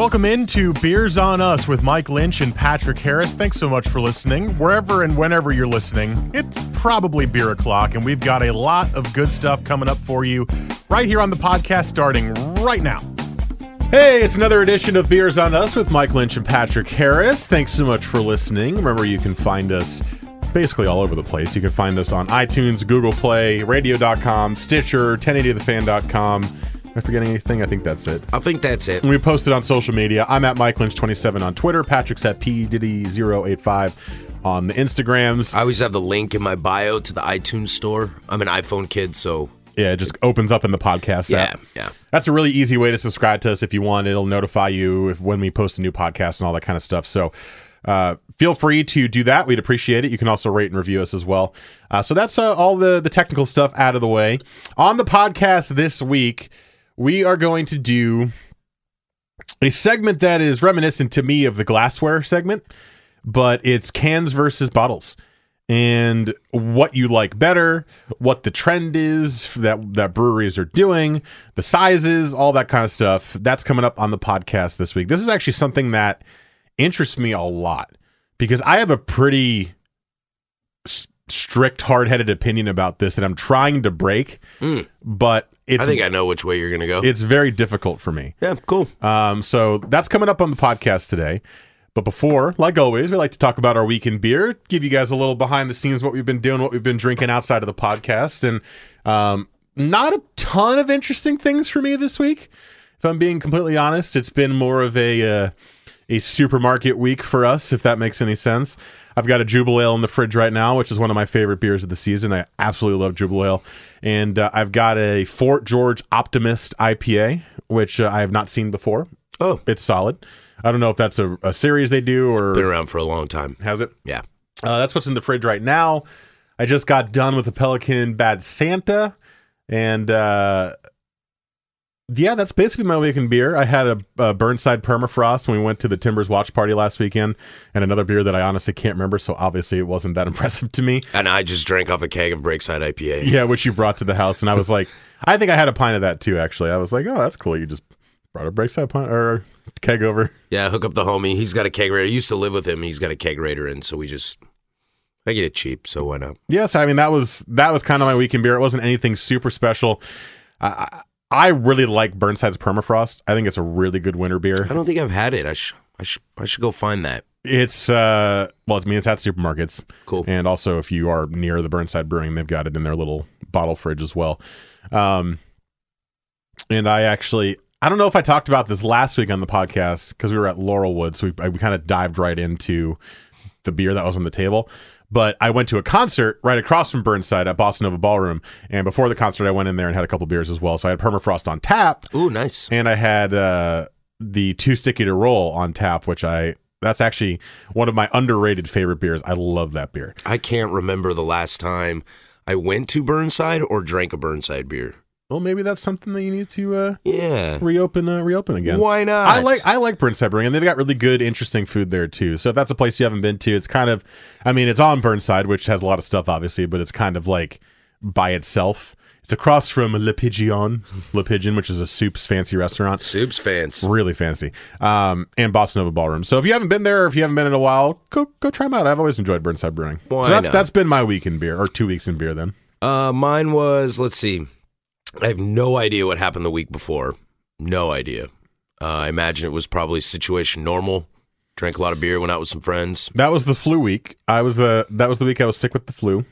Welcome into Beers on Us with Mike Lynch and Patrick Harris. Thanks so much for listening. Wherever and whenever you're listening, it's probably beer o'clock, and we've got a lot of good stuff coming up for you right here on the podcast starting right now. Hey, it's another edition of Beers on Us with Mike Lynch and Patrick Harris. Thanks so much for listening. Remember, you can find us basically all over the place. You can find us on iTunes, Google Play, radio.com, Stitcher, 1080thefan.com. Am I forgetting anything? I think that's it. I think that's it. And we posted on social media. I'm at Mike Lynch27 on Twitter. Patrick's at PDiddy085 on the Instagrams. I always have the link in my bio to the iTunes store. I'm an iPhone kid, so Yeah, it just opens up in the podcast yeah, app. yeah. That's a really easy way to subscribe to us if you want. It'll notify you if, when we post a new podcast and all that kind of stuff. So uh, feel free to do that. We'd appreciate it. You can also rate and review us as well. Uh, so that's uh, all the, the technical stuff out of the way. On the podcast this week, we are going to do a segment that is reminiscent to me of the glassware segment, but it's cans versus bottles and what you like better, what the trend is that that breweries are doing, the sizes, all that kind of stuff. That's coming up on the podcast this week. This is actually something that interests me a lot because I have a pretty s- strict, hard-headed opinion about this that I'm trying to break, Mm. but it's I think I know which way you're gonna go. it's very difficult for me. yeah, cool. Um, so that's coming up on the podcast today. But before, like always, we like to talk about our week in beer, give you guys a little behind the scenes what we've been doing, what we've been drinking outside of the podcast, and um, not a ton of interesting things for me this week. If I'm being completely honest, it's been more of a uh, a supermarket week for us, if that makes any sense. I've got a Jubelale in the fridge right now, which is one of my favorite beers of the season. I absolutely love Jubelale, and uh, I've got a Fort George Optimist IPA, which uh, I have not seen before. Oh, It's solid. I don't know if that's a, a series they do or been around for a long time. has it. Yeah. Uh, that's what's in the fridge right now. I just got done with the Pelican Bad Santa, and uh, yeah, that's basically my week in beer. I had a, a Burnside Permafrost when we went to the Timbers watch party last weekend, and another beer that I honestly can't remember, so obviously it wasn't that impressive to me. And I just drank off a keg of Breakside IPA. Yeah, which you brought to the house, and I was like, I think I had a pint of that too. Actually, I was like, oh, that's cool. You just brought a Breakside pint or keg over. Yeah, hook up the homie. He's got a kegerator. I used to live with him. He's got a kegerator, and so we just I get it cheap, so why not? Yes, I mean that was that was kind of my weekend beer. It wasn't anything super special. I I really like Burnside's Permafrost. I think it's a really good winter beer. I don't think I've had it. I should I should I should go find that. It's uh well, it's I mean it's at supermarkets, Cool. and also if you are near the Burnside Brewing, they've got it in their little bottle fridge as well. Um, and I actually I don't know if I talked about this last week on the podcast because we were at Laurelwood, so we we kind of dived right into the beer that was on the table. But I went to a concert right across from Burnside at Bossanova Ballroom, and before the concert, I went in there and had a couple beers as well. So I had Permafrost on tap, Ooh, nice. and I had uh, the Too Sticky to Roll on tap, which I that's actually one of my underrated favorite beers. I love that beer. I can't remember the last time I went to Burnside or drank a Burnside beer. Well, maybe that's something that you need to uh, Yeah. reopen uh, reopen again. Why not? I like I like Burnside Brewing, and they've got really good, interesting food there too. So if that's a place you haven't been to, it's kind of, I mean, it's on Burnside, which has a lot of stuff, obviously, but it's kind of like by itself. It's across from Le Pigeon, Le Pigeon, which is a soup's fancy restaurant. Soups fancy, really fancy um and bossanova ballroom so if you haven't been there or if you haven't been in a while go go try them out i've always enjoyed burnside brewing Why so that's not? that's been my week in beer or two weeks in beer then Uh, mine was. Let's see. I have no idea what happened the week before. No idea. Uh, I imagine it was probably situation normal. Drank a lot of beer. Went out with some friends. that was the flu week i was the that was the week i was sick with the flu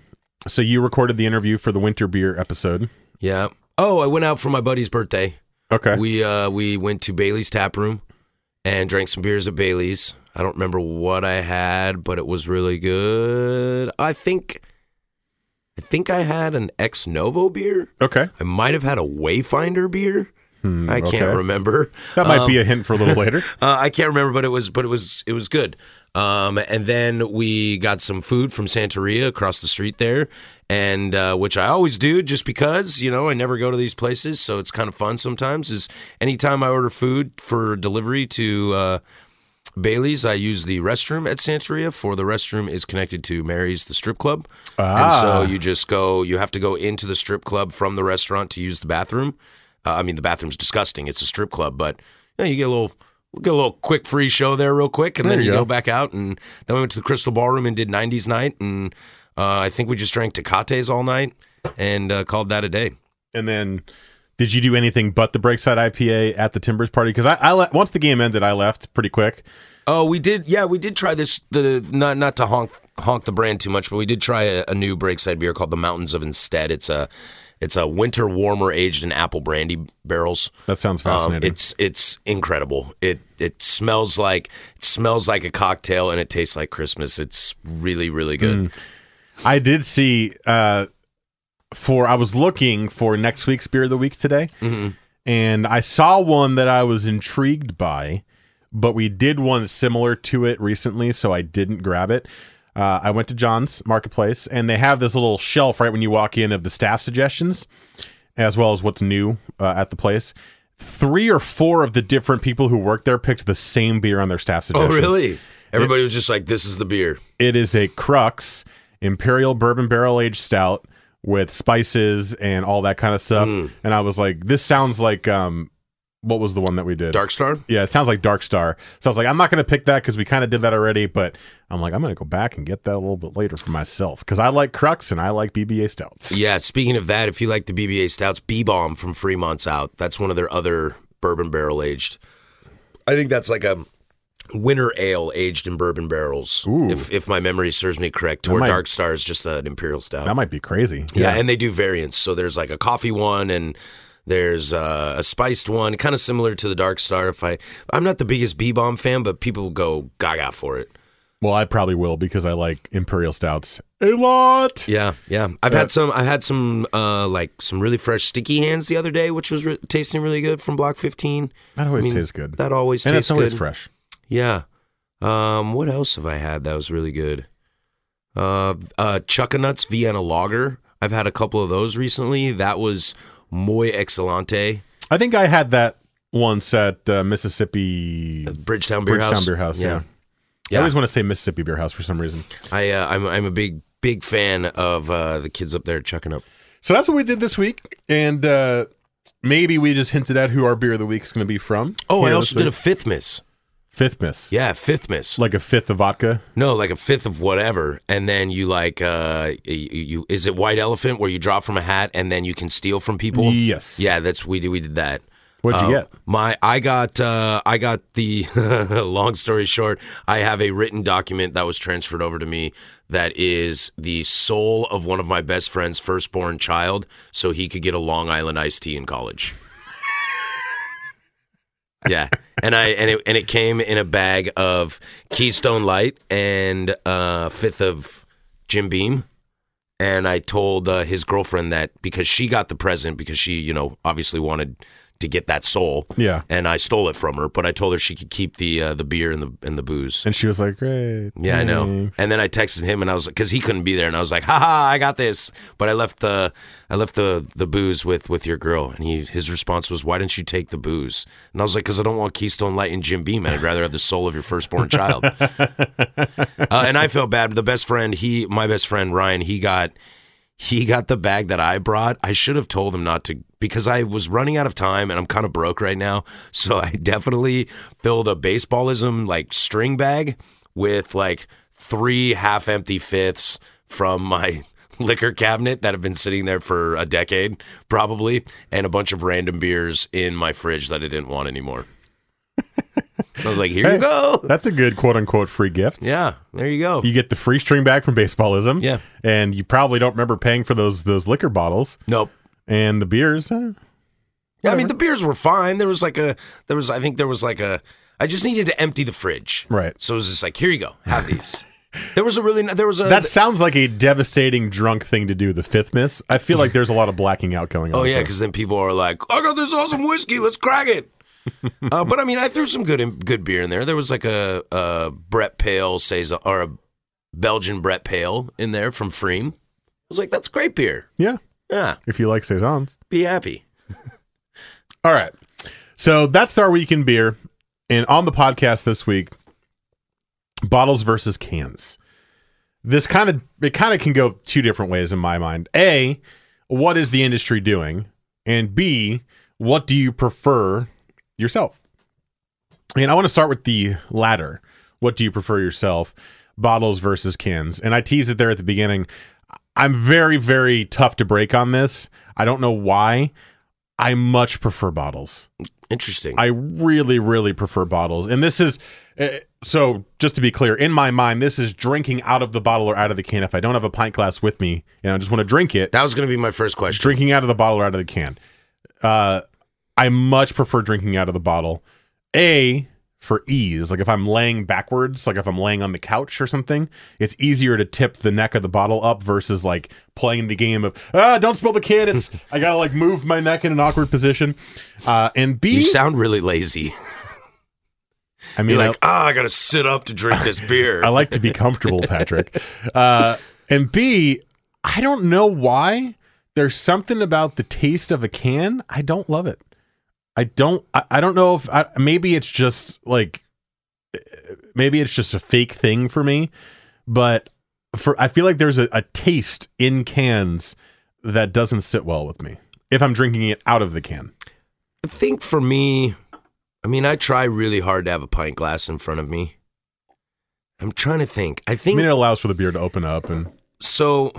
so you recorded the interview for the winter beer episode Yeah. Oh, I went out for my buddy's birthday. okay We uh we went to Bailey's Tap Room and drank some beers at Bailey's. I don't remember what I had, but it was really good. I think I think I had an ex novo beer. okay I might have had a Wayfinder beer. Hmm, I can't okay. remember. that might Um, be a hint for a little later Uh, I can't remember, but it was but it was it was good. Um, and then we got some food from Santeria across the street there, and uh, which I always do just because you know I never go to these places, so it's kind of fun sometimes. Is anytime I order food for delivery to uh, Bailey's, I use the restroom at Santeria. For the restroom is connected to Mary's, the strip club, and so Ah. you just go. You have to go into the strip club from the restaurant to use the bathroom. Uh, I mean, the bathroom's disgusting. It's a strip club, but you, know, you get a little get a little quick free show there, real quick, and There then you you go. go back out. And then we went to the Crystal Ballroom and did '90s night, and uh, I think we just drank Tecates all night and uh, called that a day. And then, did you do anything but the Breakside IPA at the Timbers party? Because I, I le- once the game ended, I left pretty quick. Oh, we did. Yeah, we did try this. The not not to honk honk the brand too much, but we did try a, a new Breakside beer called the Mountains of Instead. It's a it's a winter warmer aged in apple brandy barrels. That sounds Um, fascinating. it's it's incredible. It it smells like it smells like a cocktail and it tastes like Christmas. It's really really good. I did see uh for I was looking for next week's beer of the week today, Mhm. and I saw one that I was intrigued by, but we did one similar to it recently, so I didn't grab it. Uh, I went to John's Marketplace, and they have this little shelf right when you walk in of the staff suggestions, as well as what's new uh, at the place. Three or four of the different people who work there picked the same beer on their staff suggestions. Oh really? Everybody was just like, "This is the beer." It is a Crux Imperial Bourbon Barrel Aged Stout with spices and all that kind of stuff. Mm. And I was like, this sounds like um, what was the one that we did? Dark Star. Yeah, it sounds like Dark Star. So I was like, I'm not going to pick that because we kind of did that already. But I'm like, I'm going to go back and get that a little bit later for myself because I like Crux and I like BBA stouts. Yeah. Speaking of that, if you like the BBA stouts, B Bomb from Fremont's out. That's one of their other bourbon barrel aged. I think that's like a winter ale aged in bourbon barrels. Ooh. If if my memory serves me correct, to where might- Dark Star is just an imperial stout. That might be crazy. Yeah, and they do variants. So there's like a coffee one and there's uh, a spiced one, kind of similar to the Dark Star. If I, I'm not the biggest B bomb fan, but people go gaga for it. Well, I probably will because I like Imperial stouts a lot. Yeah, yeah. I've had some. I had some uh, like some really fresh sticky hands the other day, which was re- tasting really good from Block 15. That always I mean, tastes good. That always and tastes it's always good. fresh. Yeah. Um, what else have I had that was really good? Uh, uh, Chuckanuts Vienna Lager. I've had a couple of those recently. That was muy excelente. I think I had that once at uh, Mississippi Bridgetown Beer Bridgetown House. Beer House. Yeah. I Yeah. always want to say Mississippi Beer House for some reason. I uh, I'm I'm a big big fan of uh, the kids up there Chuckanut. So that's what we did this week, and uh, maybe we just hinted at who our beer of the week is going to be from. Oh, I also did a fifth miss. Fifth miss. Yeah, fifth miss. like a fifth of vodka. No, like a fifth of whatever, and then you like uh you, you is it white elephant where you drop from a hat and then you can steal from people? Yes. Yeah, that's we did we did that. What'd you Uh, get? My I got uh, I got the long story short. I have a written document that was transferred over to me that is the soul of one of my best friend's firstborn child, so he could get a Long Island iced tea in college. yeah, and I and it and it came in a bag of Keystone Light and uh, fifth of Jim Beam. And I told uh, his girlfriend that because she got the present because she, you know, obviously wanted to get that soul. Yeah. And I stole it from her, but I told her she could keep the uh, the beer and the and the booze. And she was like, "Great." Yeah, I know. And then I texted him, and I was like, because he couldn't be there, and I was like, "Ha ha, I got this." But I left the I left the the booze with with your girl, and he his response was, "Why didn't you take the booze?" And I was like, "Because I don't want Keystone Light and Jim Beam, I'd rather have the soul of your firstborn child." uh, and I felt bad. The best friend, he my best friend Ryan, he got he got the bag that I brought. I should have told him not to because I was running out of time and I'm kind of broke right now. So I definitely filled a baseballism like string bag with like three half empty fifths from my liquor cabinet that have been sitting there for a decade probably and a bunch of random beers in my fridge that I didn't want anymore. I was like, here you go. That's a good quote unquote free gift. Yeah, there you go. You get the free string bag from Baseballism. Yeah. And you probably don't remember paying for those those liquor bottles Nope. and the beers. eh, Yeah, I mean the beers were fine. There was like a there was I think there was like a I just needed to empty the fridge. Right. So it was just like, here you go, have these. there was a really there was a That sounds like a devastating drunk thing to do. The fifth miss. I feel like there's a lot of blacking out going on. Oh yeah, because then people are like, I got this awesome whiskey, let's crack it. uh, but I mean, I threw some good good beer in there. There was like a, a Brett Pale saison or a Belgian Brett Pale in there from pFriem. I was like, that's great beer. yeah. Yeah, If you like saisons. be happy. All right. So that's our week in beer. And on the podcast this week, bottles versus cans. This kind of it kind of can go two different ways in my mind. A, what is the industry doing? And B, what do you prefer yourself? And I want to start with the latter. What do you prefer yourself? Bottles versus cans. And I teased it there at the beginning. I'm very, very tough to break on this. I don't know why. I much prefer bottles. Interesting. I really, really prefer bottles. And this is uh, so just to be clear, in my mind, this is drinking out of the bottle or out of the can. If I don't have a pint glass with me and I just want to drink it, that was going to be my first question. drinking out of the bottle or out of the can. Uh, I much prefer drinking out of the bottle. A for ease, like if I'm laying backwards, like if I'm laying on the couch or something, it's easier to tip the neck of the bottle up versus like playing the game of ah, don't spill the can. It's I gotta like move my neck in an awkward position. Uh, and B, You sound really lazy. I mean, You're like, ah, I got to sit up to drink this beer. I like to be comfortable, Patrick. Uh, and B, I don't know why. There's something about the taste of a can. I don't love it. I don't. I, I don't know if I, maybe it's just like maybe it's just a fake thing for me, but for I feel like there's a, a taste in cans that doesn't sit well with me if I'm drinking it out of the can. I think for me, I mean, I try really hard to have a pint glass in front of me. I'm trying to think. I think I mean, it allows for the beer to open up and so.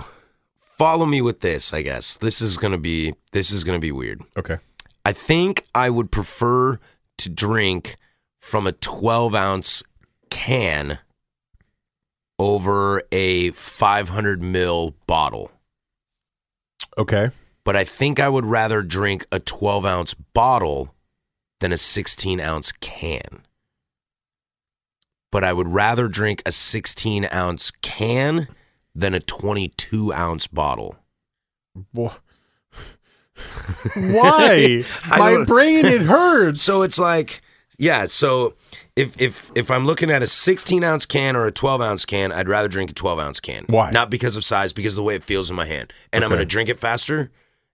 Follow me with this, I guess. This is gonna be this is gonna be weird. okay. I think I would prefer to drink from a 12 ounce can over a 500 mil bottle. Okay. But I think I would rather drink a 12 ounce bottle than a 16 ounce can. But I would rather drink a 16 ounce can than a 22 ounce bottle. Why? My brain it hurts. So it's like, yeah. So if if if I'm looking at a 16 ounce can or a 12 ounce can, I'd rather drink a 12 ounce can. Why? Not because of size, because of the way it feels in my hand, and I'm Okay. to drink it faster.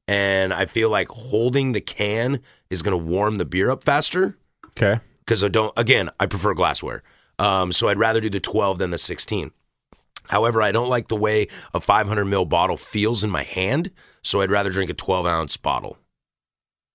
And I feel like holding the can is going to warm the beer up faster. okay. Because I don't. Again, I prefer glassware. Um, so I'd rather do the 12 than the 16. However, I don't like the way a 500 ml bottle feels in my hand, so I'd rather drink a 12 ounce bottle.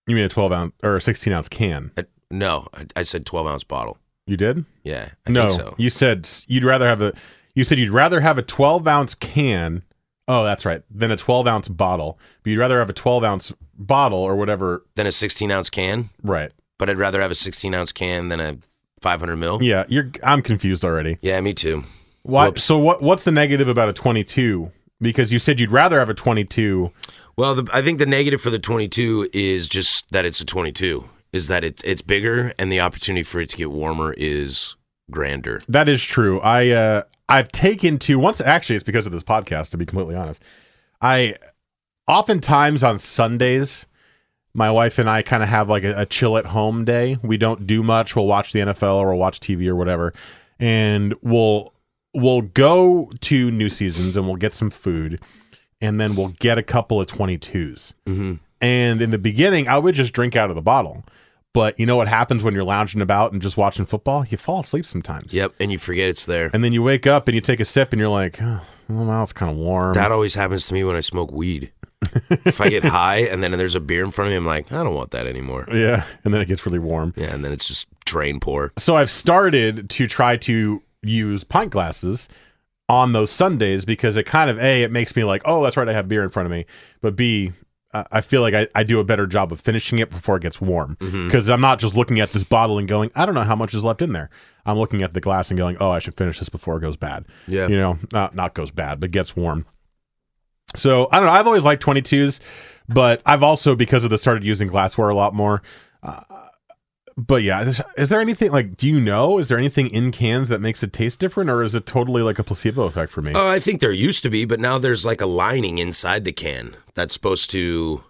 You mean a 12 ounce or a 16 ounce can? No, I, I said 12 ounce bottle. You did? Yeah, I no. think so. You said you'd rather have a. You said you'd rather have a 12 ounce can. Oh, that's right. Than a 12 ounce bottle. But you'd rather have a 12 ounce bottle or whatever. than a 16 ounce can, Right. but I'd rather have a 16 ounce can than a 500 mil. Yeah. You're. I'm confused already. Yeah, me too. Why? Whoops. So what? What's the negative about a 22? Because you said you'd rather have a 22. Well, the, I think the negative for the 22 is just that it's a 22. Is that it's it's bigger and the opportunity for it to get warmer is grander. That is true. I uh I've taken to once actually it's because of this podcast to be completely honest. I oftentimes on Sundays my wife and I kind of have like a, a chill at home day. We don't do much. We'll watch the NFL or we'll watch TV or whatever. And we'll we'll go to new seasons and we'll get some food and then we'll get a couple of 22s. Mm-hmm. And in the beginning, I would just drink out of the bottle. But you know what happens when you're lounging about and just watching football? You fall asleep sometimes. Yep, and you forget it's there. And then you wake up and you take a sip and you're like, oh, well, now it's kind of warm. That always happens to me when I smoke weed. if I get high and then there's a beer in front of me, I'm like, I don't want that anymore. yeah. And then it gets really warm. Yeah, and then it's just drain pour. So I've started to try to use pint glasses on those Sundays because it kind of, A, it makes me like, oh, that's right, I have beer in front of me. But b I feel like I, I do a better job of finishing it before it gets warm Mm-hmm. because I'm not just looking at this bottle and going, I don't know how much is left in there. I'm looking at the glass and going, oh, I should finish this before it goes bad. Yeah. You know, not, not goes bad, but gets warm. So I don't know. I've always liked 22s, but I've also, because of this, started using glassware a lot more. Uh, but yeah, is, is there anything like, do you know, is there anything in cans that makes it taste different or is it totally like a placebo effect for me? Oh, I think there used to be, but now there's like a lining inside the can that's supposed to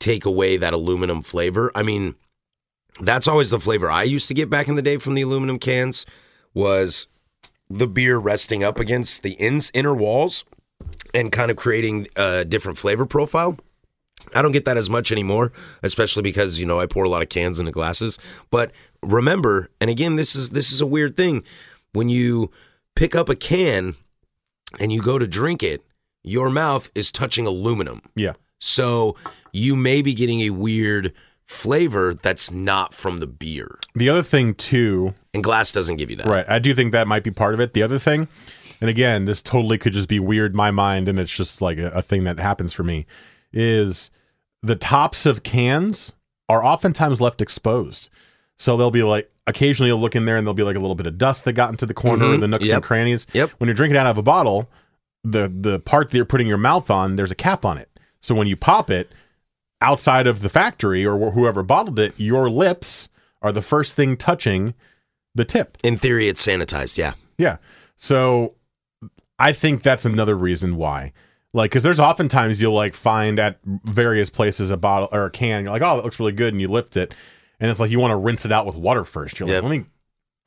take away that aluminum flavor. I mean, that's always the flavor I used to get back in the day from the aluminum cans was the beer resting up against the ins, inner walls and kind of creating a different flavor profile. I don't get that as much anymore, especially because you know I pour a lot of cans into glasses. But remember, and again, this is this is a weird thing when you pick up a can and you go to drink it, your mouth is touching aluminum. yeah. So you may be getting a weird flavor that's not from the beer. The other thing too, And glass doesn't give you that. right? I do think that might be part of it. The other thing, and again, this totally could just be weird my mind, and it's just like a, a thing that happens for me, is the tops of cans are oftentimes left exposed. So they'll be like occasionally you'll look in there and there'll be like a little bit of dust that got into the corner or Mhm. the nooks Yep. and crannies. Yep. When you're drinking out of a bottle, the the part that you're putting your mouth on, there's a cap on it. So when you pop it outside of the factory or wh- whoever bottled it, your lips are the first thing touching the tip. In theory, it's sanitized. Yeah. Yeah. So I think that's another reason why. Like, because there's oftentimes you'll like find at various places a bottle or a can. You're like, oh, that looks really good, and you lift it, and it's like you want to rinse it out with water first. You're Yep. like, let me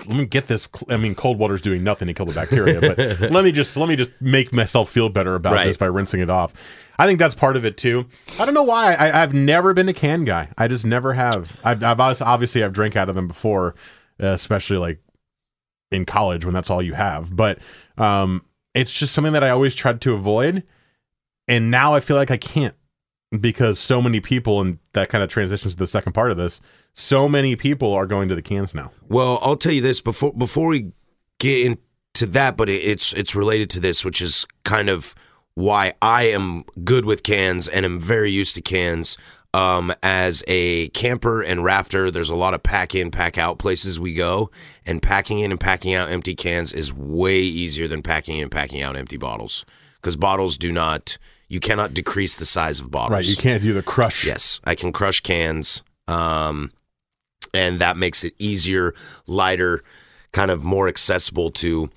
let me get this. I mean, cold water's doing nothing to kill the bacteria, but let me just let me just make myself feel better about Right. this by rinsing it off. I think that's part of it too. I don't know why. I, I've never been a can guy. I just never have. I've, I've obviously, I've drank out of them before, especially like in college when that's all you have. But um, it's just something that I always tried to avoid, and now I feel like I can't because so many people, and that kind of transitions to the second part of this. So many people are going to the cans now. Well, I'll tell you this before before we get into that, but it, it's it's related to this, which is kind of why I am good with cans and am very used to cans. Um, as a camper and rafter, there's a lot of pack in, pack out places we go, and packing in and packing out empty cans is way easier than packing in and packing out empty bottles because bottles do not, you cannot decrease the size of bottles. Right? You can't do the crush. Yes, I can crush cans, um, and that makes it easier, lighter, kind of more accessible to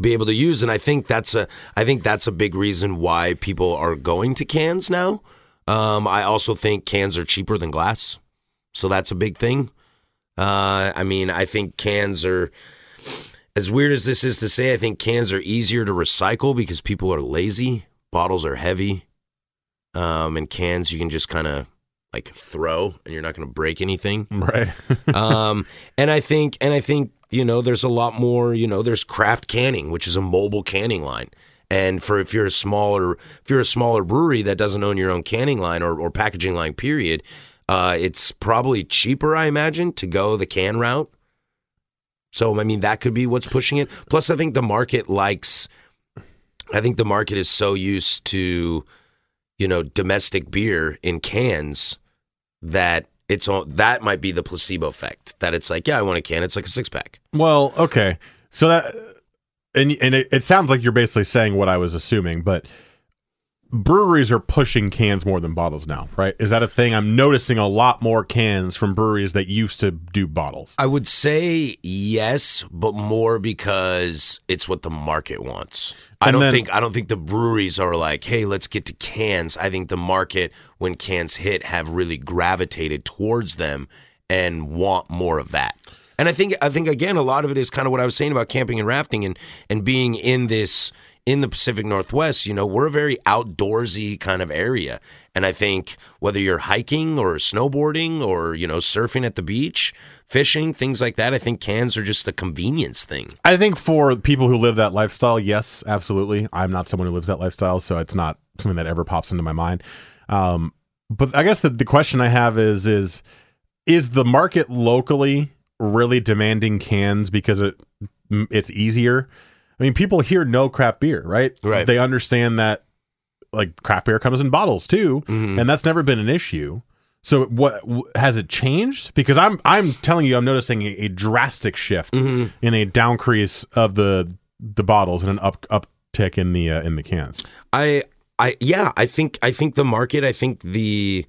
be able to use. And I think that's a I think that's a big reason why people are going to cans now. Um, I also think cans are cheaper than glass, so that's a big thing. Uh, I mean, I think cans are. As weird as this is to say, I think cans are easier to recycle because people are lazy. Bottles are heavy um, and cans you can just kind of like throw and you're not going to break anything. Right. um, and i think and i think you know there's a lot more you know there's craft canning which is a mobile canning line. And for if you're a smaller if you're a smaller brewery that doesn't own your own canning line or, or packaging line period uh, it's probably cheaper i imagine to go the can route. So i mean that could be what's pushing it. Plus i think the market likes i think the market is so used to you know domestic beer in cans that it's all that might be the placebo effect that it's like yeah i want a can it's like a six pack Well, okay. So that and and it, it sounds like you're basically saying what I was assuming, but breweries are pushing cans more than bottles now, right? Is that a thing? I'm noticing a lot more cans from breweries that used to do bottles. i would say yes but more because it's what the market wants i don't then- think i don't think the breweries are like hey let's get to cans i think the market when cans hit have really gravitated towards them and want more of that and i think i think again a lot of it is kind of what i was saying about camping and rafting and and being in this in the Pacific Northwest, you know, we're a very outdoorsy kind of area. And I think whether you're hiking or snowboarding or, you know, surfing at the beach, fishing, things like that, I think cans are just a convenience thing. I think for people who live that lifestyle, yes, absolutely. I'm not someone who lives that lifestyle, so it's not something that ever pops into my mind. Um, but I guess the, the question I have is is is the market locally really demanding cans because it it's easier? I mean, people here know craft beer, right? Right. They understand that like craft beer comes in bottles too, Mhm. and that's never been an issue. So what has it changed? Because I'm I'm telling you, I'm noticing a, a drastic shift Mhm. in a downcrease of the the bottles and an up uptick in the uh, in the cans. I I yeah, I think I think the market, I think the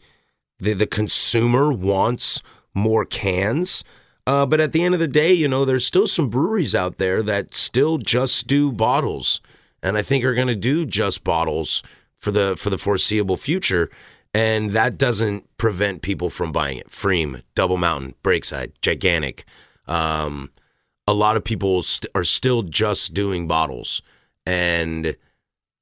the the consumer wants more cans. Uh, but at the end of the day, you know, there's still some breweries out there that still just do bottles, and I think are going to do just bottles for the for the foreseeable future. And that doesn't prevent people from buying it. pFriem, Double Mountain, Breakside, Gigantic. Um, a lot of people st- are still just doing bottles, and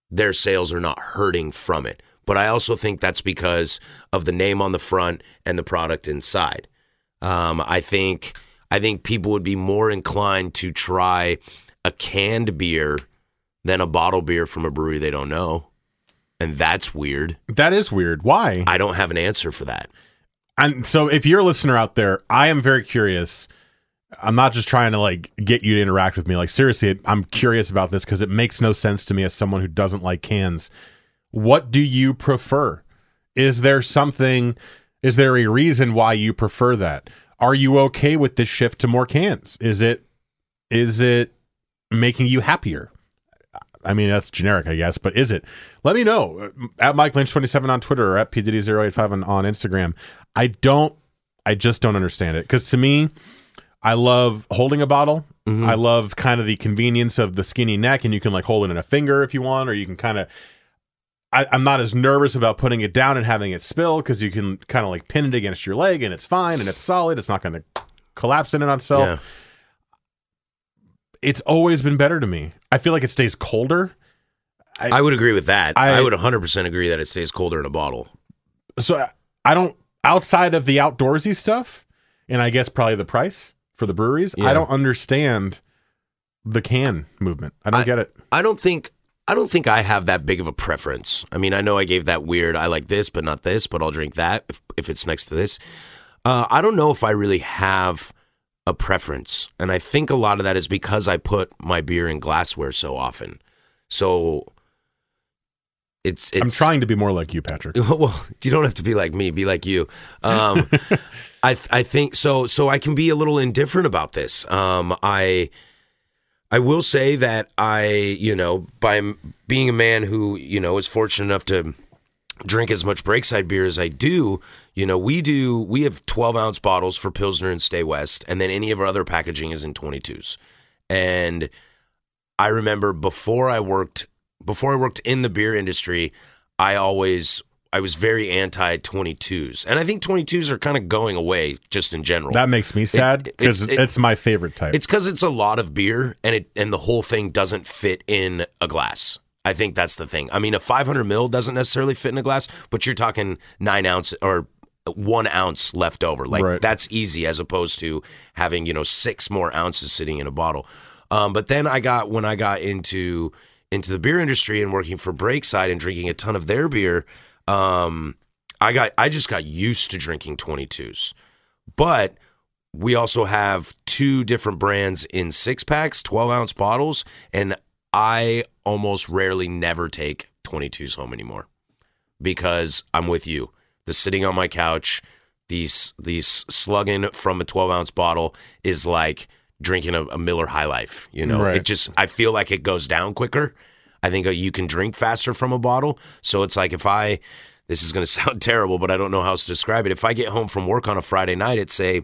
their sales are not hurting from it. But I also think that's because of the name on the front and the product inside. Um, I think I think people would be more inclined to try a canned beer than a bottle beer from a brewery they don't know, and that's weird. That is weird. Why? I don't have an answer for that. And so if you're a listener out there, I am very curious. I'm not just trying to like get you to interact with me. Like seriously, I'm curious about this because it makes no sense to me as someone who doesn't like cans. What do you prefer? Is there something is there a reason why you prefer that? Are you okay with this shift to more cans? Is it is it making you happier? I mean, that's generic, I guess, but is it? Let me know at Mike Lynch 27 on Twitter or at PDD085 on, on Instagram. I don't, I just don't understand it. Because to me, I love holding a bottle. Mm-hmm. I love kind of the convenience of the skinny neck, and you can like hold it in a finger if you want, or you can kind of. I, I'm not as nervous about putting it down and having it spill because you can kind of like pin it against your leg and it's fine and it's solid. It's not going to collapse in and on itself Yeah. it's always been better to me. I feel like it stays colder. I would agree with that. I- I, would 100% agree that it stays colder in a bottle. So I- I don't outside of the outdoorsy stuff, and I guess probably the price for the breweries. Yeah. I don't understand the can movement. I don't I- get it. I don't think I don't think I have that big of a preference. I mean, I know I gave that weird I like this but not this, but I'll drink that if if it's next to this. Uh, I don't know if I really have a preference, and I think a lot of that is because I put my beer in glassware so often. So it's, it's I'm trying to be more like you, Patrick. well, you don't have to be like me. Be like you. Um, I I think so. So I can be a little indifferent about this. Um, I I will say that I you know by being a man who you know is fortunate enough to drink as much Breakside beer as I do. You know, we do. We have 12 ounce bottles for Pilsner and Stay West, and then any of our other packaging is in 22s. And I remember before I worked before I worked in the beer industry, I always I was very anti 22s. And I think 22s are kind of going away just in general. That makes me sad it- because it's- it's, my favorite type. It's because it's a lot of beer and it and the whole thing doesn't fit in a glass. I think that's the thing. I mean, a 500 mil doesn't necessarily fit in a glass, but you're talking nine ounce or one ounce left over. Like Right. that's easy as opposed to having you know six more ounces sitting in a bottle. Um, but then I got when I got into into the beer industry and working for Breakside and drinking a ton of their beer. Um, I got I just got used to drinking 22s, but we also have two different brands in six packs, 12 ounce bottles, and I almost rarely never take 22s home anymore because I'm with you. The sitting on my couch, these these slugging from a 12 ounce bottle is like drinking a, a Miller High Life. You know, Right. it just I feel like it goes down quicker. I think uh, you can drink faster from a bottle. So it's like if I, this is going to sound terrible, but I don't know how else to describe it. If I get home from work on a Friday night at say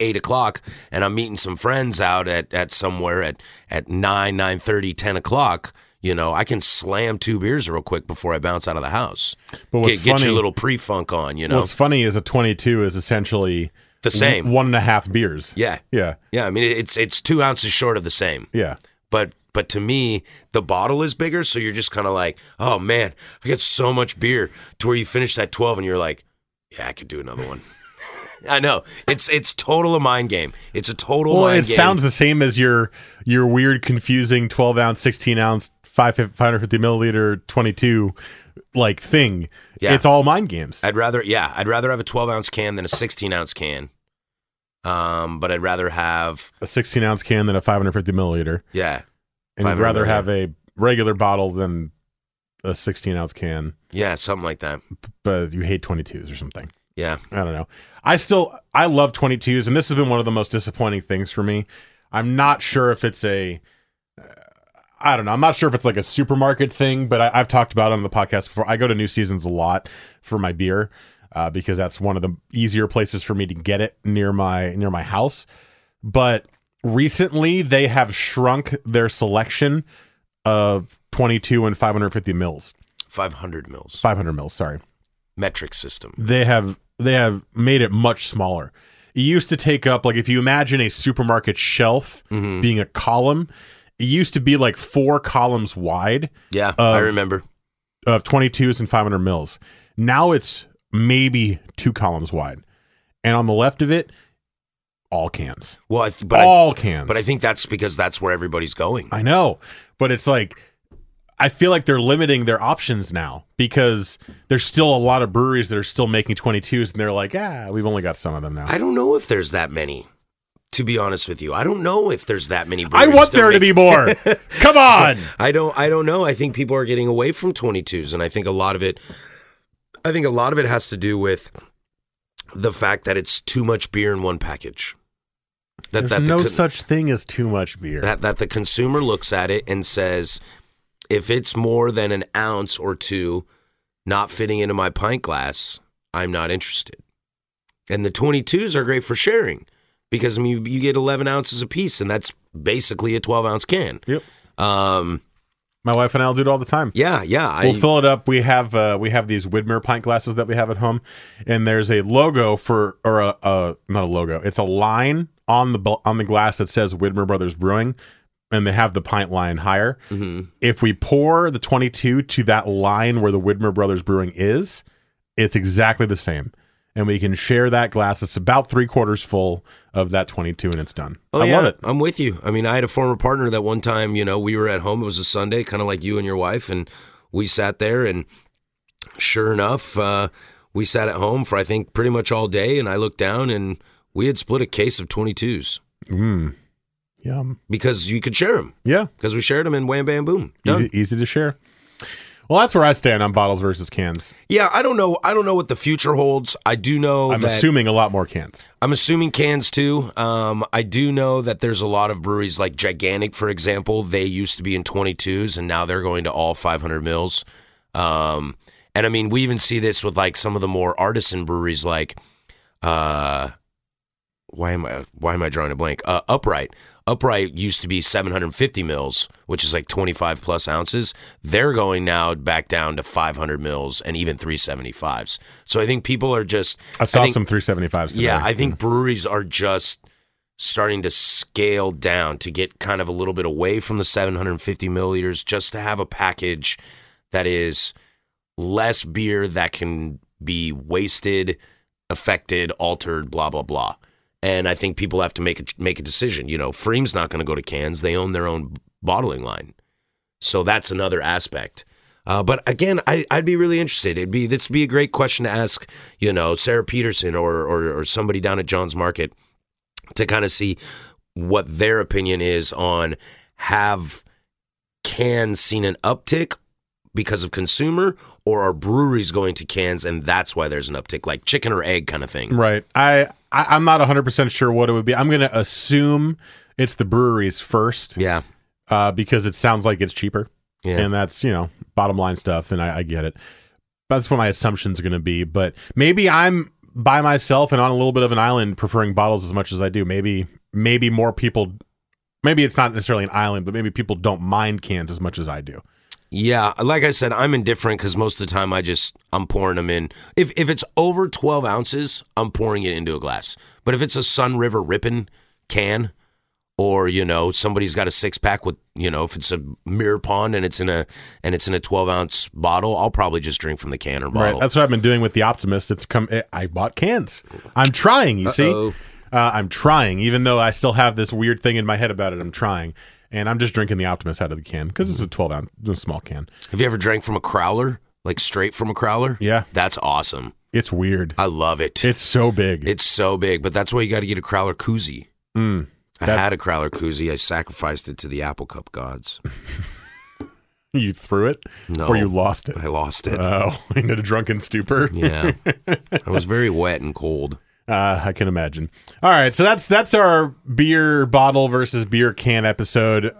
eight o'clock and I'm meeting some friends out at, at somewhere at, at nine, nine thirty, ten o'clock, you know, I can slam two beers real quick before I bounce out of the house. But what's Get, get funny- your little pre funk on, you know. What's funny is a 22 is essentially the same. one and a half beers. Yeah. Yeah. Yeah. I mean, it's it's two ounces short of the same. Yeah. But but to me, the bottle is bigger, so you're just kind of like, oh man, I get so much beer to where you finish that twelve and you're like, yeah, I could do another one. I know it's it's total a mind game. It's a total Well, it game. sounds the same as your your weird, confusing 12 ounce, 16 ounce, 550 milliliter, 22 like thing. Yeah. It's all mind games. I'd rather yeah, I'd rather have a 12 ounce can than a 16 ounce can. Um, but I'd rather have a 16 ounce can than a 550 milliliter, yeah, and you'd rather have a regular bottle than a 16 ounce can, yeah, something like that. but you hate 22s or something. Yeah, I don't know. I still I love 22s, and this has been one of the most disappointing things for me. I'm not sure if it's a uh, don't know. I'm not sure if it's like a supermarket thing, but I, I've talked about it on the podcast before. I go to New Seasons a lot for my beer uh, because that's one of the easier places for me to get it near my near my house. But recently, they have shrunk their selection of 22 and 550 mils, 500 mils 500 mils. Sorry, metric system. they have they have made it much smaller. It used to take up like if you imagine a supermarket shelf Mm-hmm. being a column, it used to be like four columns wide Yeah, I remember. of 22s and 500 mils. Now it's maybe two columns wide. And on the left of it, all cans. Well, I th- but I, all cans. but I think that's because that's where everybody's going. I know, but it's like I feel like they're limiting their options now because there's still a lot of breweries that are still making 22s and they're like, ah, we've only got some of them now. I don't know if there's that many. To be honest with you, I don't know if there's that many. I want there to be more. Come on. I don't. I don't know. I think people are getting away from 22s, and I think a lot of it. I think a lot of it has to do with the fact that it's too much beer in one package. That There's that the no con- such thing as too much beer. that that the consumer looks at it and says, if it's more than an ounce or two not fitting into my pint glass, I'm not interested. And the 22s are great for sharing because I mean you get 11 ounces a piece, and that's basically a 12 ounce can. Yep. Um. My wife and I'll do it all the time. Yeah. Yeah. We'll fill it up. We have uh, we have these Widmer pint glasses that we have at home, and there's a logo for or a, a not a logo. It's a line on the on the glass that says Widmer Brothers Brewing, and they have the pint line higher. Mhm. If we pour the 22 to that line where the Widmer Brothers Brewing is, it's exactly the same, and we can share that glass. It's about three quarters full of that 22, and it's done. Oh, I yeah, love it. I'm with you. I mean, I had a former partner that one time, you know, we were at home. It was a Sunday, kind of like you and your wife, and we sat there, and sure enough, uh, we sat at home for I think pretty much all day. And I looked down, and we had split a case of 22s Mm. Yum. because you could share them Yeah. because we shared them, and wham, bam, boom. Easy, easy to share. Well, that's where I stand on bottles versus cans. Yeah, I don't know. I don't know what the future holds. I do know I'm that assuming a lot more cans. I'm assuming cans too. Um, I do know that there's a lot of breweries like Gigantic, for example. They used to be in 22s, and now they're going to all 500 mils. Um, and I mean, we even see this with like some of the more artisan breweries, like uh, why am I why am I drawing a blank? Uh, Upright. Upright used to be 750 mils, which is like 25 plus ounces. They're going now back down to 500 mils and even 375s. So I think people are just. I saw think- some 375s. Today. yeah, I think mm. breweries are just starting to scale down to get kind of a little bit away from the 750 milliliters, just to have a package that is less beer that can be wasted, affected, altered, blah blah blah. And I think people have to make a, make a decision. You know, pFriem's not going to go to cans; they own their own bottling line, so that's another aspect. Uh, but again, I, I'd be really interested. It'd be this would be a great question to ask, you know, Sarah Peterson or, or or somebody down at John's Market to kind of see what their opinion is on have cans seen an uptick because of consumer, or are breweries going to cans and that's why there's an uptick, like chicken or egg kind of thing. right. I, I I'm not 100 percent sure what it would be. I'm going to assume it's the breweries first, Yeah, uh, because it sounds like it's cheaper, yeah. and that's you know bottom line stuff, and I, I get it. That's what my assumptions are going to be. But maybe I'm by myself and on a little bit of an island, preferring bottles as much as I do. Maybe maybe more people. Maybe it's not necessarily an island, but maybe people don't mind cans as much as I do. Yeah, like I said, I'm indifferent because most of the time I just I'm pouring them in. If if it's over 12 ounces, I'm pouring it into a glass. But if it's a Sunriver Rippin can, or you know somebody's got a six pack with you know if it's a mirror pond and it's in a and it's in a 12 ounce bottle, I'll probably just drink from the can or bottle. Right. That's what I've been doing with the Optimist. It's come. I bought cans. I'm trying. You see, Uh-oh. uh, I'm trying. Even though I still have this weird thing in my head about it, I'm trying. And I'm just drinking the Optimist out of the can because it's a 12 ounce, a small can. Have you ever drank from a crowler, like straight from a crowler? Yeah, That's awesome. it's weird. I love it. It's so big. It's so big, but that's why you got to get a crowler koozie. Mm. I That- had a crowler koozie. I sacrificed it to the Apple Cup gods. You threw it, No, or you lost it. I lost it. Oh, in a drunken stupor. Yeah, I was very wet and cold. Uh, I can imagine. All right, so that's that's our beer bottle versus beer can episode.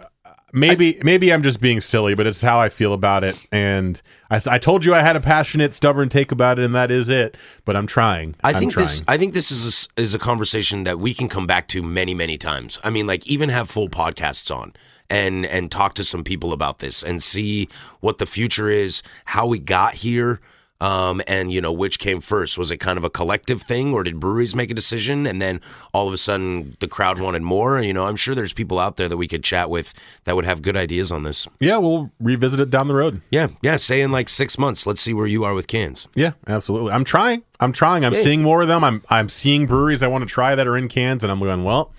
Maybe maybe I'm just being silly, but it's how I feel about it. And I, I, told you I had a passionate, stubborn take about it, and that is it. But I'm trying. I I'm think trying. this. I think this is a, is a conversation that we can come back to many, many times. I mean, like even have full podcasts on and and talk to some people about this and see what the future is, how we got here, um, and you know which came first. Was it kind of a collective thing, or did breweries make a decision and then all of a sudden the crowd wanted more? You know, I'm sure there's people out there that we could chat with that would have good ideas on this. yeah, we'll revisit it down the road. Yeah, yeah. Say in like six months, let's see where you are with cans. Yeah, absolutely. I'm trying. I'm trying. I'm Yeah. seeing more of them. I'm I'm seeing breweries I want to try that are in cans, and I'm going well.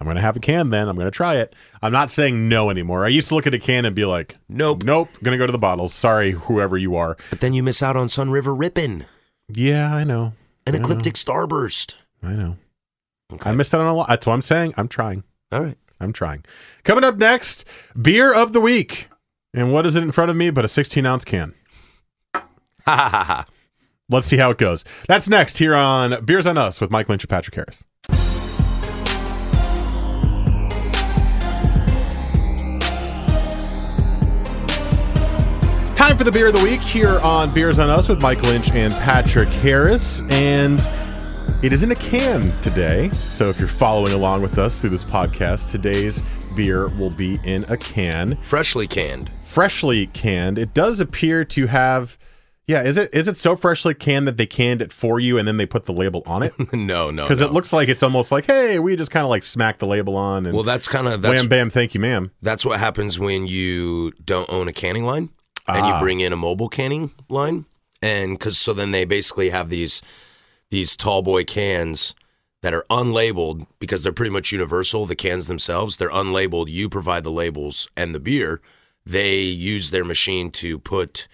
I'm going to have a can then. I'm going to try it. I'm not saying no anymore. I used to look at a can and be like, Nope. nope, going to go to the bottles. Sorry, whoever you are. But then you miss out on Sunriver Rippin' Yeah, I know. An I know. Ecliptic Starburst. I know. Okay. I missed out on a lot. That's what I'm saying. I'm trying. All right. I'm trying. Coming up next, beer of the week. And what is it in front of me but a 16 ounce can? Ha ha ha ha. Let's see how it goes. That's next here on Beers on Us with Mike Lynch and Patrick Harris. Time for the beer of the week here on Beers on Us with Mike Lynch and Patrick Harris. And it is in a can today. So if you're following along with us through this podcast, today's beer will be in a can Freshly canned. freshly canned. It does appear to have yeah, is it is it so freshly canned that they canned it for you and then they put the label on it? no, no. Because no. it looks like it's almost like, hey, we just kind of like smacked the label on and Well, that's kind of that's wham bam, thank you, ma'am. that's what happens when you don't own a canning line and Ah. you bring in a mobile canning line, and because so then they basically have these these tall boy cans that are unlabeled because they're pretty much universal. The cans themselves they're unlabeled. You provide the labels and the beer. They use their machine to put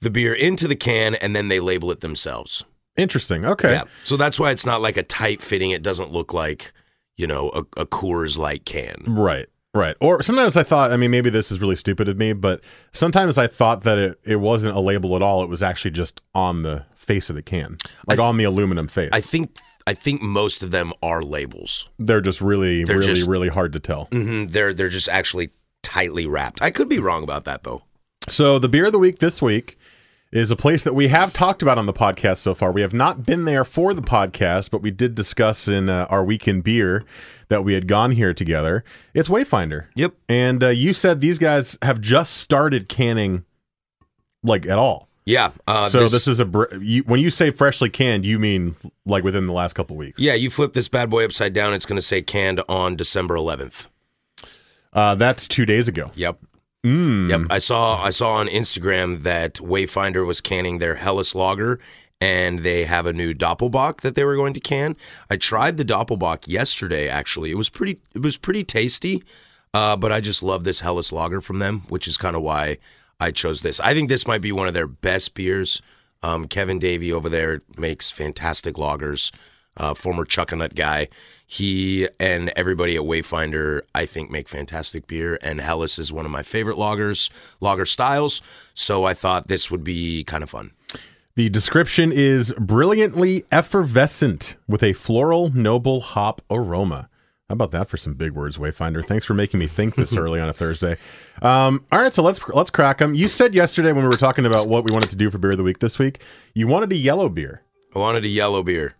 the beer into the can and then they label it themselves. Interesting. Okay. Yeah. So that's why it's not like a tight fitting. It doesn't look like, you know, a, a Coors Light can. Right. Right. Or sometimes I thought, I mean, maybe this is really stupid of me, but sometimes I thought that it, it wasn't a label at all. It was actually just on the face of the can, like on the aluminum face. I think I think most of them are labels. They're just really, They're really, just- really hard to tell. hmm They're they're just actually tightly wrapped. I could be wrong about that though. So the beer of the week this week is a place that we have talked about on the podcast so far. We have not been there for the podcast, but we did discuss in uh, our weekend beer that we had gone here together. It's Wayfinder. Yep. And uh, you said these guys have just started canning like at all. Yeah. Uh, so this, is a br- you, when you say freshly canned, you mean like within the last couple weeks. yeah. You flip this bad boy upside down. It's going to say canned on December 11th. Uh, that's 2 days ago. Yep. Mm. Yep. I saw I saw on Instagram that Wayfinder was canning their Helles Lager and they have a new Doppelbock that they were going to can. I tried the Doppelbock yesterday actually. It was pretty it was pretty tasty. Uh, but I just love this Helles Lager from them, which is kind of why I chose this. I think this might be one of their best beers. Um, Kevin Davey over there makes fantastic lagers. Uh, former Chuckanut guy. He and everybody at Wayfinder, I think, make fantastic beer. And Helles is one of my favorite lagers, lager styles. So I thought this would be kind of fun. The description is brilliantly effervescent with a floral noble hop aroma. How about that for some big words, Wayfinder? Thanks for making me think this early on a Thursday. Um, all right, so let's let's crack them. You said yesterday when we were talking about what we wanted to do for beer of the week this week, you wanted a yellow beer. I wanted a yellow beer.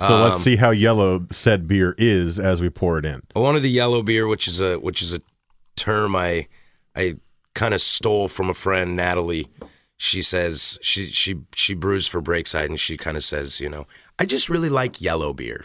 So let's Um, see how yellow said beer is as we pour it in. I wanted a yellow beer, which is a which is a term I I kind of stole from a friend, Natalie. She says she she she brews for Breakside, and she kind of says, you know, I just really like yellow beer,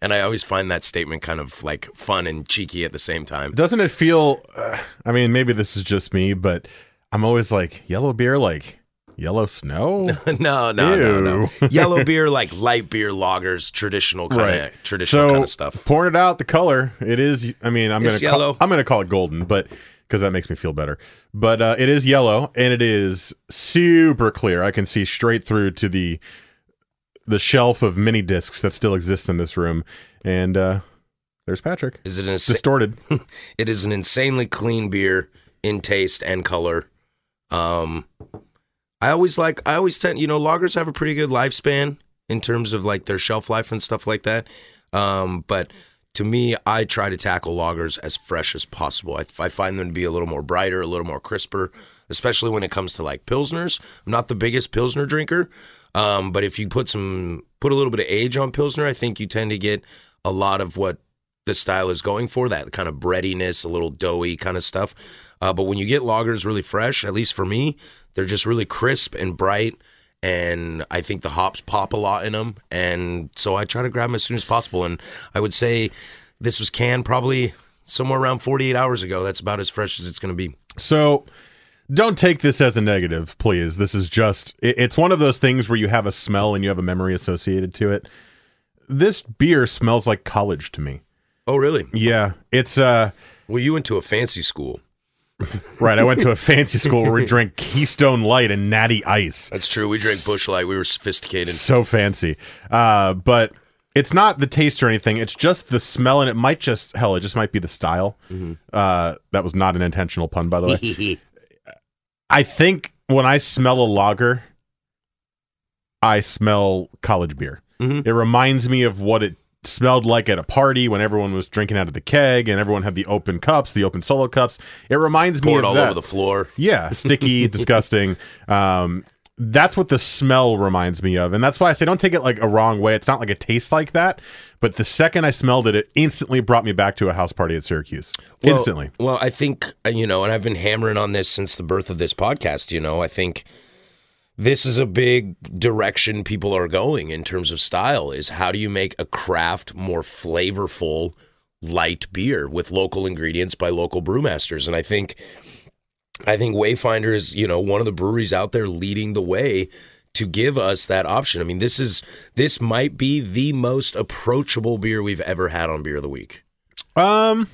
and I always find that statement kind of like fun and cheeky at the same time. Doesn't it feel? Uh, I mean, maybe this is just me, but I'm always like yellow beer, like yellow snow. no, no, no, no. Yellow beer, like light beer, lagers, traditional kind of Right. traditional so kind of stuff. pouring it out, the color it is. I mean, I'm It's gonna call. I'm gonna call it golden, but because that makes me feel better. But uh, it is yellow and it is super clear. I can see straight through to the the shelf of mini discs that still exist in this room. And uh, there's Patrick, Is it an distorted. It is an insanely clean beer in taste and color. Um, I always like. I always tend. You know, lagers have a pretty good lifespan in terms of like their shelf life and stuff like that. Um, but to me, I try to tackle lagers as fresh as possible. I, I find them to be a little more brighter, a little more crisper, especially when it comes to like pilsners. I'm not the biggest pilsner drinker, um, but if you put some put a little bit of age on pilsner, I think you tend to get a lot of what the style is going for that kind of breadiness, a little doughy kind of stuff. Uh, but when you get lagers really fresh, at least for me, they're just really crisp and bright. And I think the hops pop a lot in them. And so I try to grab them as soon as possible. And I would say this was canned probably somewhere around 48 hours ago. That's about as fresh as it's going to be. So don't take this as a negative, please. This is just, it- it's one of those things where you have a smell and you have a memory associated to it. This beer smells like college to me. Oh, really? Yeah, it's uh Well, you went to a fancy school. Right. I went to a fancy school where we drank Keystone Light and Natty Ice. That's true. We drank Busch Light. We were sophisticated. So fancy. Uh, but it's not the taste or anything. It's just the smell, and it might just hell. It just might be the style. Uh, that was not an intentional pun, by the way. I think when I smell a lager, I smell college beer. Mhm. It reminds me of what it smelled like at a party when everyone was drinking out of the keg and everyone had the open cups, the open solo cups. It reminds me of all that. over the floor. Yeah, sticky, disgusting. Um, that's what the smell reminds me of, and that's why I say don't take it like a wrong way. It's not like it tastes like that, but the second I smelled it, it instantly brought me back to a house party at Syracuse. Well- instantly. Well, I think, uh, you know, and I've been hammering on this since the birth of this podcast, you know, I think this is a big direction people are going in terms of style is how do you make a craft more flavorful light beer with local ingredients by local brewmasters and I think I think Wayfinder is, you know, one of the breweries out there leading the way to give us that option. I mean, this is this might be the most approachable beer we've ever had on Beer of the Week. Um,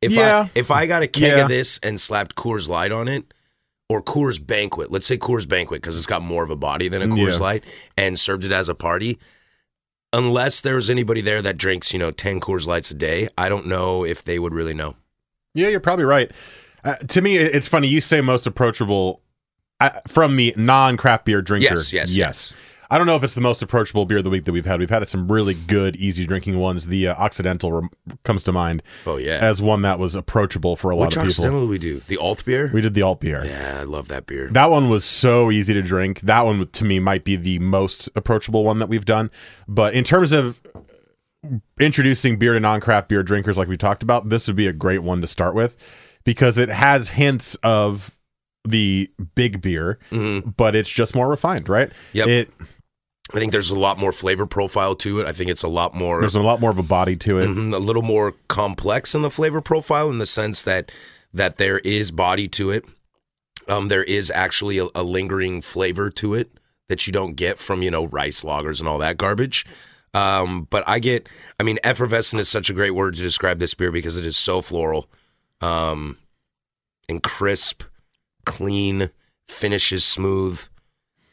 If Yeah. I if I got a keg Yeah. of this and slapped Coors Light on it, or Coors Banquet, let's say Coors Banquet because it's got more of a body than a Coors Yeah. Light, and served it as a party. Unless there's anybody there that drinks, you know, ten Coors Lights a day, I don't know if they would really know. yeah, you're probably right. Uh, to me, it's funny you say most approachable uh, from the non-craft beer drinker. Yes, yes, yes. I don't know if it's the most approachable beer of the week that we've had. We've had some really good, easy drinking ones. The uh, Occidental rem- comes to mind Oh yeah. as one that was approachable for a lot Which of people. Occidental do we do? The alt beer? We did the alt beer. yeah, I love that beer. That one was so easy to drink. That one to me might be the most approachable one that we've done. But in terms of introducing beer to non-craft beer drinkers like we talked about, this would be a great one to start with because it has hints of the big beer, Mhm. but it's just more refined, right? Yep. It I think there's a lot more flavor profile to it. I think it's a lot more there's a lot more of a body to it. Mhm, a little more complex in the flavor profile in the sense that that there is body to it. Um, there is actually a, a lingering flavor to it that you don't get from you know rice lagers and all that garbage. Um, but I get, I mean, effervescent is such a great word to describe this beer because it is so floral, um, and crisp, clean, finishes smooth.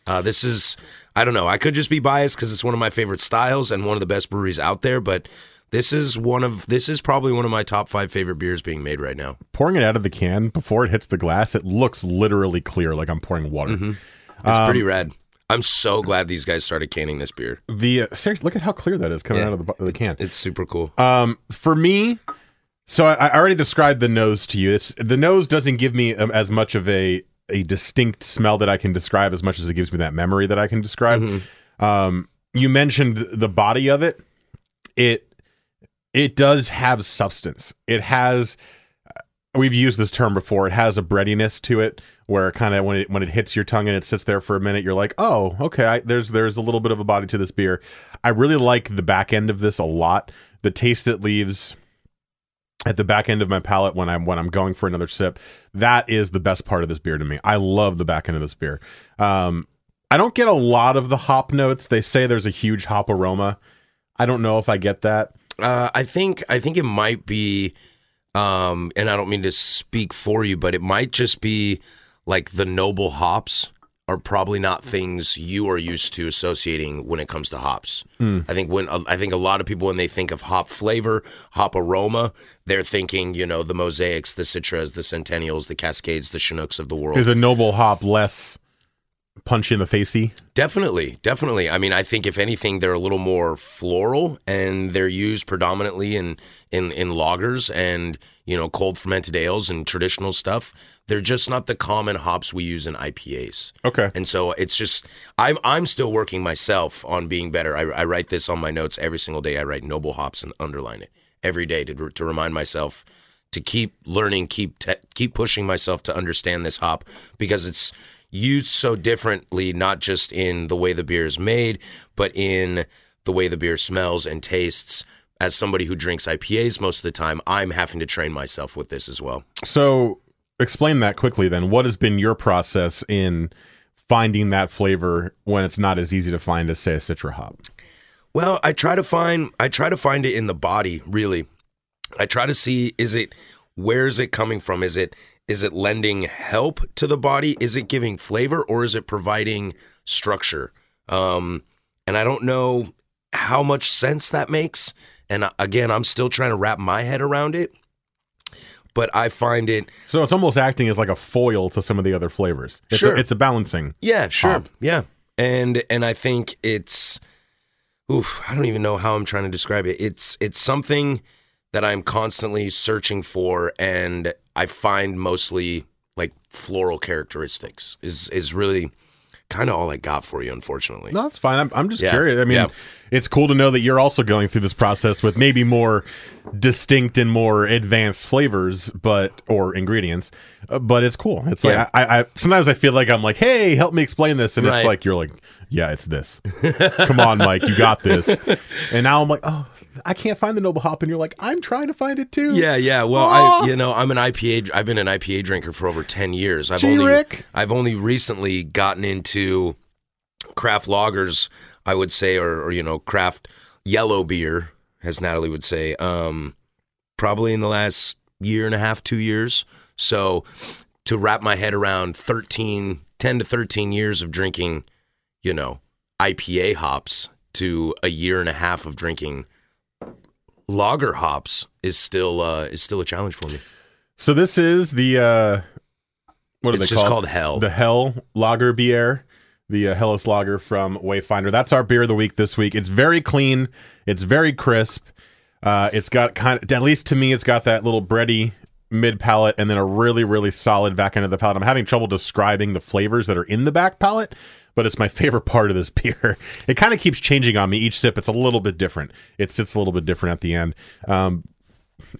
Uh, this is, I don't know, I could just be biased because it's one of my favorite styles and one of the best breweries out there, but this is one of, this is probably one of my top five favorite beers being made right now. Pouring it out of the can before it hits the glass, it looks literally clear, like I'm pouring water. Mm-hmm. It's Um, pretty rad. I'm so glad these guys started canning this beer. The uh, seriously, look at how clear that is coming Yeah. out of the, the can. It's super cool. Um, for me, so I, I already described the nose to you. It's, the nose doesn't give me um, as much of a a distinct smell that I can describe as much as it gives me that memory that I can describe. Mm-hmm. Um, you mentioned the body of it. It it does have substance. It has. We've used this term before. It has a breadiness to it, where kind of when it when it hits your tongue and it sits there for a minute, you're like, oh, okay. I, there's there's a little bit of a body to this beer. I really like the back end of this a lot. The taste it leaves at the back end of my palate when I'm when I'm going for another sip, that is the best part of this beer to me. I love the back end of this beer. Um, I don't get a lot of the hop notes. They say there's a huge hop aroma. I don't know if I get that. Uh, I think I think it might be, um, and I don't mean to speak for you, but it might just be like the noble hops are probably not things you are used to associating when it comes to hops. Hmm. I think when I think a lot of people when they think of hop flavor, hop aroma, they're thinking you know the mosaics, the citras, the centennials, the cascades, the chinooks of the world. Is a noble hop less punchy in the facey? Definitely, definitely. I mean, I think if anything, they're a little more floral, and they're used predominantly in in in lagers and you know cold fermented ales and traditional stuff. They're just not the common hops we use in IPAs. Okay. And so it's just I'm I'm still working myself on being better. I, I write this on my notes every single day. I write noble hops and underline it every day to to remind myself to keep learning, keep te- keep pushing myself to understand this hop because it's used so differently, not just in the way the beer is made, but in the way the beer smells and tastes. As somebody who drinks IPAs most of the time, I'm having to train myself with this as well. So explain that quickly then. What has been your process in finding that flavor when it's not as easy to find as say a citra hop? Well, I try to find I try to find it in the body, really. I try to see is it where is it coming from? Is it is it lending help to the body? Is it giving flavor or is it providing structure? Um, and I don't know how much sense that makes. And again, I'm still trying to wrap my head around it. But I find it, So it's almost acting as like a foil to some of the other flavors. It's Sure. A, it's a balancing. yeah, sure, Hop. yeah, and and I think it's, oof, I don't even know how I'm trying to describe it. It's it's something that I'm constantly searching for, and I find mostly like floral characteristics is is really kind of all I got for you, unfortunately. No, that's fine. I'm, I'm just Yeah. curious. I mean, Yeah. It's cool to know that you're also going through this process with maybe more distinct and more advanced flavors, but or ingredients. Uh, but it's cool. It's like Yeah. I, I sometimes I feel like I'm like, hey, help me explain this, and Right. it's like you're like, yeah, it's this. Come on, Mike, you got this. And now I'm like, oh, I can't find the noble hop, and you're like, I'm trying to find it too. Yeah, yeah. Well, Aw. I you know I'm an IPA. I've been an IPA drinker for over ten years. I've Gee, only I've only recently gotten into craft lagers. I would say, or, or you know, craft yellow beer, as Natalie would say. Um, probably in the last year and a half, two years. So to wrap my head around 13, 10 to 13 years of drinking, you know, IPA hops to a year and a half of drinking lager hops is still uh, is still a challenge for me. So this is the uh, what are It's they just called? called Hell. The Hell Lager Bier, the uh, Helles Lager from Wayfinder. That's our beer of the week this week. It's very clean. It's very crisp. Uh, it's got kind of, at least to me, it's got that little bready mid palate and then a really, really solid back end of the palate. I'm having trouble describing the flavors that are in the back palate, but it's my favorite part of this beer. It kind of keeps changing on me each sip. It's a little bit different. It sits a little bit different at the end. Um,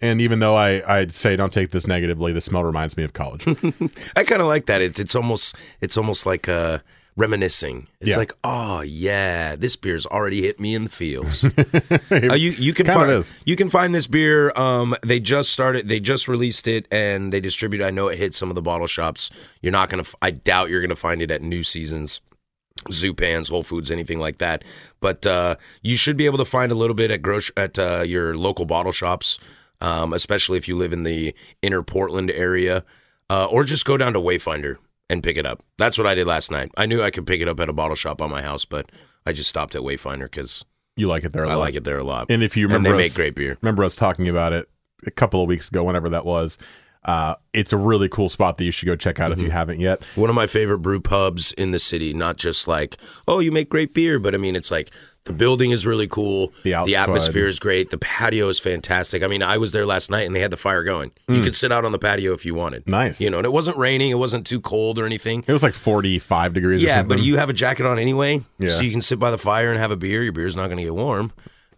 and even though I, I'd say don't take this negatively, the smell reminds me of college. I kind of like that. It's it's almost it's almost like uh, reminiscing. It's Yeah. like, oh yeah, this beer's already hit me in the feels. Uh, you you can find you can find this beer. Um, they just started. They just released it and they distribute. I know it hit some of the bottle shops. You're not gonna. I doubt you're gonna find it at New Seasons. Zupan's, Whole Foods, anything like that. But uh, you should be able to find a little bit at groc- at uh, your local bottle shops, um, especially if you live in the inner Portland area, uh, or just go down to Wayfinder and pick it up. That's what I did last night. I knew I could pick it up at a bottle shop on my house, but I just stopped at Wayfinder because You like it there a I lot. I like it there a lot. And if you and remember, they make great beer. remember us talking about it a couple of weeks ago, whenever that was. Uh, it's a really cool spot that you should go check out if Mm-hmm. you haven't yet. One of my favorite brew pubs in the city. Not just like, oh, you make great beer, but I mean, it's like the building is really cool. The outside. atmosphere is great. The patio is fantastic. I mean, I was there last night and they had the fire going. You could sit out on the patio if you wanted. Mm. Nice. You know, and it wasn't raining. It wasn't too cold or anything. It was like 45 degrees. or Yeah, but you have a jacket on anyway, Yeah. so you can sit by the fire and have a beer. Your beer's not going to get warm.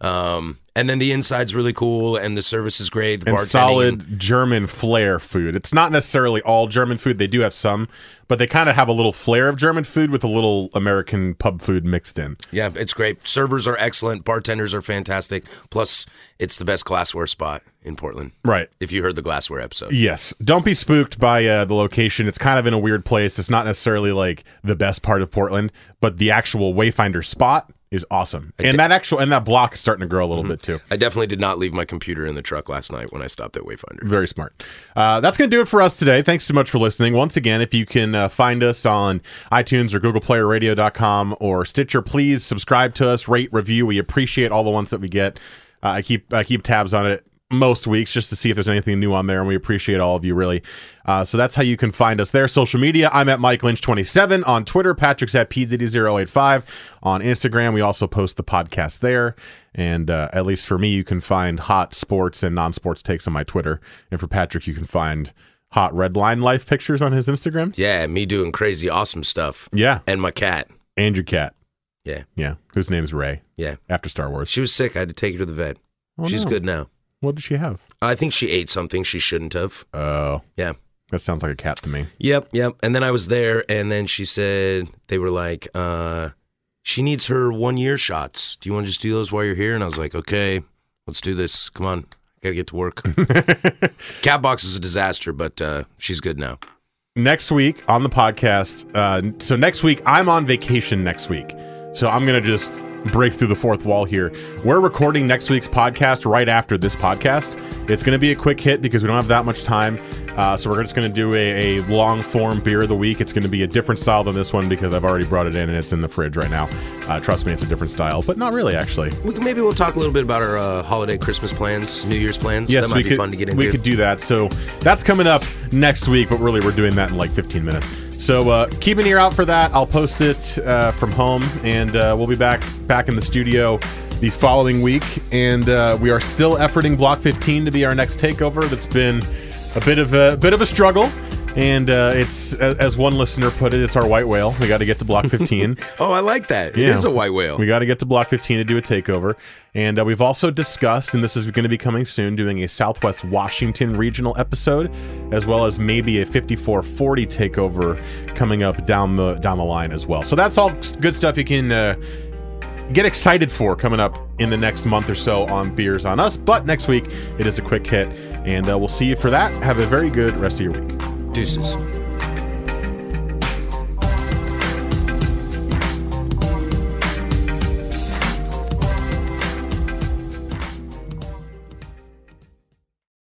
Um, and then the inside's really cool, and the service is great. The and solid German flair food. It's not necessarily all German food. They do have some, but they kind of have a little flair of German food with a little American pub food mixed in. Yeah, it's great. Servers are excellent. Bartenders are fantastic. Plus, it's the best glassware spot in Portland. Right. If you heard the glassware episode, Yes. Don't be spooked by uh, the location. It's kind of in a weird place. It's not necessarily like the best part of Portland, but the actual Wayfinder spot is awesome. And that actual and that block is starting to grow a little Mm-hmm. bit too. I definitely did not leave my computer in the truck last night when I stopped at Wayfinder. Very smart. Uh, that's going to do it for us today. Thanks so much for listening. Once again, if you can uh, find us on iTunes or Google Play or Radio.com or Stitcher, please subscribe to us, rate, review. We appreciate all the ones that we get. Uh, I keep I keep tabs on it most weeks just to see if there's anything new on there, and we appreciate all of you really. Uh, so that's how you can find us there. Social media, I'm at Mike Lynch27 on Twitter. Patrick's at PDD085 on Instagram. We also post the podcast there. And uh, at least for me, you can find hot sports and non sports takes on my Twitter. And for Patrick, you can find hot red line life pictures on his Instagram. Yeah, me doing crazy, awesome stuff, Yeah. and my cat. And your cat. Yeah, Yeah. Whose name's Rey yeah. after Star Wars. She was sick. I had to take her to the vet. Oh, She's no. good now. What did she have? I think she ate something she shouldn't have. Oh, Yeah. that sounds like a cat to me. Yep, yep. And then I was there, and then she said they were like, uh, she needs her one year shots. Do you want to just do those while you're here? And I was like, okay, let's do this. Come on, gotta get to work. Cat box is a disaster, but uh, she's good now. next week on the podcast. Uh, so next week, I'm on vacation next week. So I'm going to just break through the fourth wall here. We're recording next week's podcast right after this podcast. It's going to be a quick hit because we don't have that much time. Uh, so we're just going to do a, a long form beer of the week. It's going to be a different style than this one because I've already brought it in and it's in the fridge right now. Uh, trust me, it's a different style, but not really actually. We can, maybe we'll talk a little bit about our uh, holiday Christmas plans, New Year's plans. Yes, that might we be could, fun to get into. We could do that. So that's coming up next week, but really we're doing that in like 15 minutes. So uh, keep an ear out for that. I'll post it uh, from home, and uh, we'll be back back in the studio the following week. And uh, we are still efforting Block 15 to be our next takeover. That's been a bit of a bit of a struggle. And uh, it's as one listener put it, it's our white whale. We got to get to block 15. oh, I like that. It Yeah. is a white whale. We got to get to Block 15 to do a takeover. And uh, we've also discussed, and this is going to be coming soon, doing a Southwest Washington regional episode, as well as maybe a 5440 takeover coming up down the down the line as well. So that's all good stuff you can uh, get excited for coming up in the next month or so on Beers on Us. But next week, it is a quick hit, and uh, we'll see you for that. Have a very good rest of your week produces.